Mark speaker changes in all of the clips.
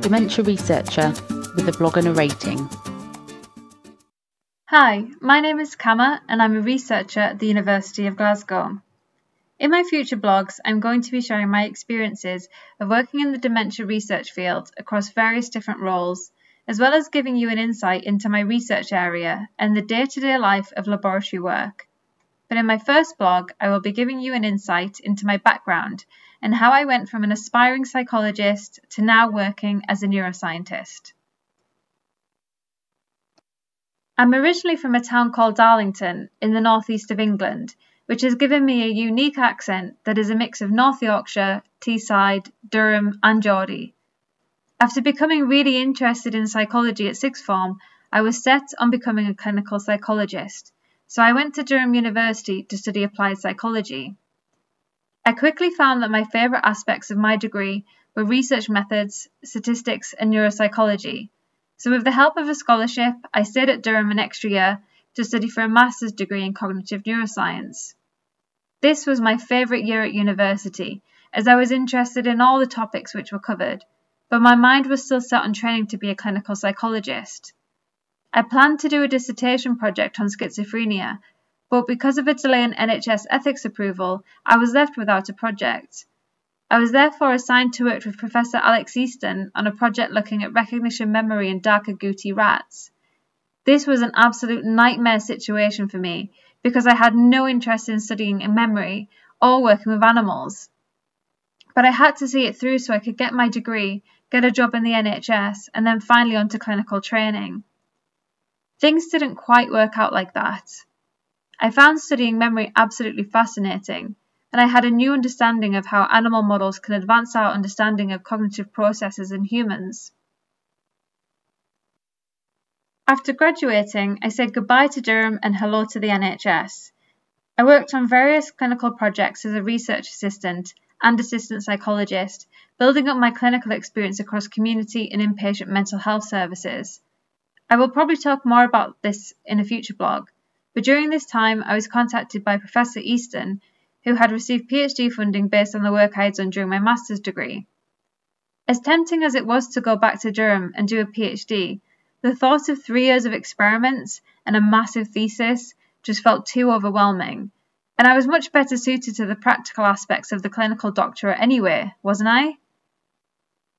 Speaker 1: dementia researcher with a blog and a rating.
Speaker 2: Hi, my name is Kama and I'm a researcher at the University of Glasgow. In my future blogs, I'm going to be sharing my experiences of working in the dementia research field across various different roles, as well as giving you an insight into my research area and the day to day life of laboratory work. But in my first blog, I will be giving you an insight into my background and how I went from an aspiring psychologist to now working as a neuroscientist. I'm originally from a town called Darlington in the northeast of England which has given me a unique accent that is a mix of North Yorkshire, Teesside, Durham, and Geordie. After becoming really interested in psychology at sixth form, I was set on becoming a clinical psychologist, so I went to Durham University to study applied psychology. I quickly found that my favourite aspects of my degree were research methods, statistics, and neuropsychology. So, with the help of a scholarship, I stayed at Durham an extra year to study for a master's degree in cognitive neuroscience. This was my favourite year at university, as I was interested in all the topics which were covered, but my mind was still set on training to be a clinical psychologist. I planned to do a dissertation project on schizophrenia, but because of a delay in NHS ethics approval, I was left without a project. I was therefore assigned to work with Professor Alex Easton on a project looking at recognition memory in dark agouti rats. This was an absolute nightmare situation for me because I had no interest in studying in memory or working with animals. But I had to see it through so I could get my degree, get a job in the NHS, and then finally onto clinical training. Things didn't quite work out like that. I found studying memory absolutely fascinating, and I had a new understanding of how animal models can advance our understanding of cognitive processes in humans. After graduating, I said goodbye to Durham and hello to the NHS. I worked on various clinical projects as a research assistant and assistant psychologist, building up my clinical experience across community and inpatient mental health services. I will probably talk more about this in a future blog, but during this time I was contacted by Professor Easton, who had received PhD funding based on the work I had done during my master's degree. As tempting as it was to go back to Durham and do a PhD, the thought of three years of experiments and a massive thesis just felt too overwhelming, and I was much better suited to the practical aspects of the clinical doctorate anyway, wasn't I?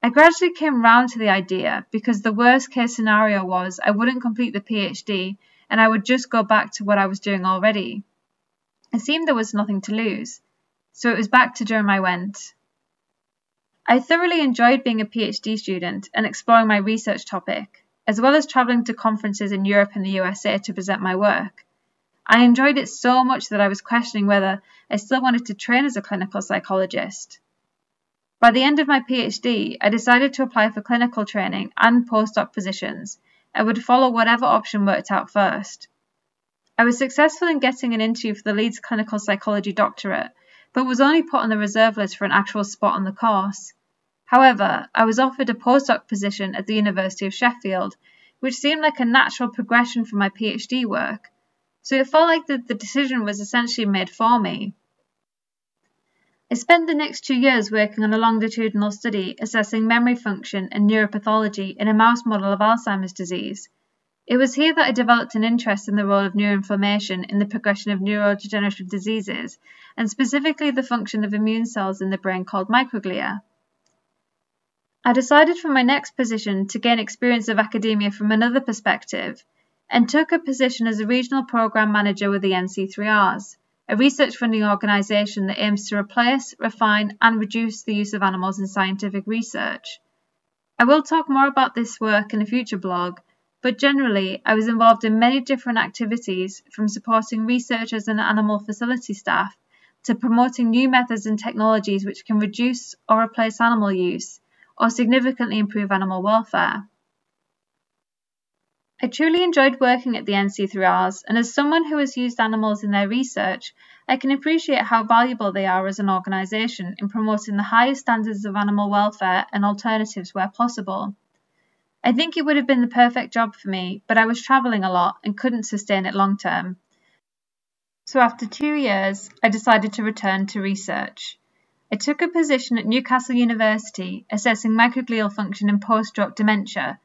Speaker 2: I gradually came round to the idea because the worst case scenario was I wouldn't complete the PhD and I would just go back to what I was doing already. It seemed there was nothing to lose, so it was back to Durham I went. I thoroughly enjoyed being a PhD student and exploring my research topic as well as travelling to conferences in Europe and the USA to present my work. I enjoyed it so much that I was questioning whether I still wanted to train as a clinical psychologist. By the end of my PhD, I decided to apply for clinical training and postdoc positions and would follow whatever option worked out first. I was successful in getting an interview for the Leeds Clinical Psychology doctorate, but was only put on the reserve list for an actual spot on the course. However, I was offered a postdoc position at the University of Sheffield, which seemed like a natural progression from my PhD work, so it felt like the, the decision was essentially made for me. I spent the next two years working on a longitudinal study assessing memory function and neuropathology in a mouse model of Alzheimer's disease. It was here that I developed an interest in the role of neuroinflammation in the progression of neurodegenerative diseases, and specifically the function of immune cells in the brain called microglia. I decided for my next position to gain experience of academia from another perspective and took a position as a regional program manager with the NC3Rs, a research funding organisation that aims to replace, refine, and reduce the use of animals in scientific research. I will talk more about this work in a future blog, but generally, I was involved in many different activities from supporting researchers and animal facility staff to promoting new methods and technologies which can reduce or replace animal use or significantly improve animal welfare. I truly enjoyed working at the NC3Rs, and as someone who has used animals in their research, I can appreciate how valuable they are as an organisation in promoting the highest standards of animal welfare and alternatives where possible. I think it would have been the perfect job for me, but I was travelling a lot and couldn't sustain it long term. So after two years, I decided to return to research. I took a position at Newcastle University assessing microglial function in post stroke dementia.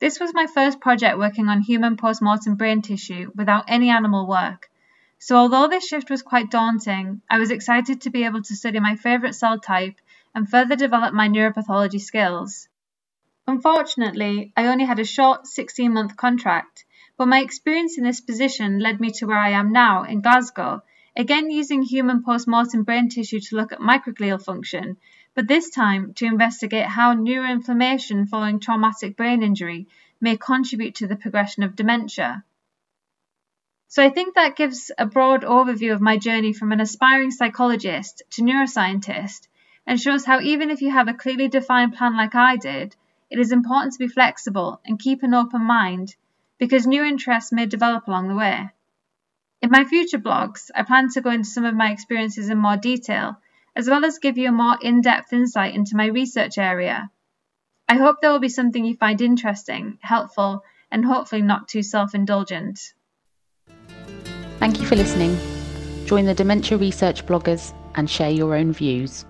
Speaker 2: This was my first project working on human post mortem brain tissue without any animal work. So, although this shift was quite daunting, I was excited to be able to study my favourite cell type and further develop my neuropathology skills. Unfortunately, I only had a short 16 month contract, but my experience in this position led me to where I am now in Glasgow, again using human post mortem brain tissue to look at microglial function, but this time to investigate how neuroinflammation following traumatic brain injury may contribute to the progression of dementia. So I think that gives a broad overview of my journey from an aspiring psychologist to neuroscientist and shows how even if you have a clearly defined plan like I did, it is important to be flexible and keep an open mind because new interests may develop along the way. In my future blogs, I plan to go into some of my experiences in more detail, as well as give you a more in depth insight into my research area. I hope there will be something you find interesting, helpful, and hopefully not too self indulgent.
Speaker 1: Thank you for listening. Join the Dementia Research bloggers and share your own views.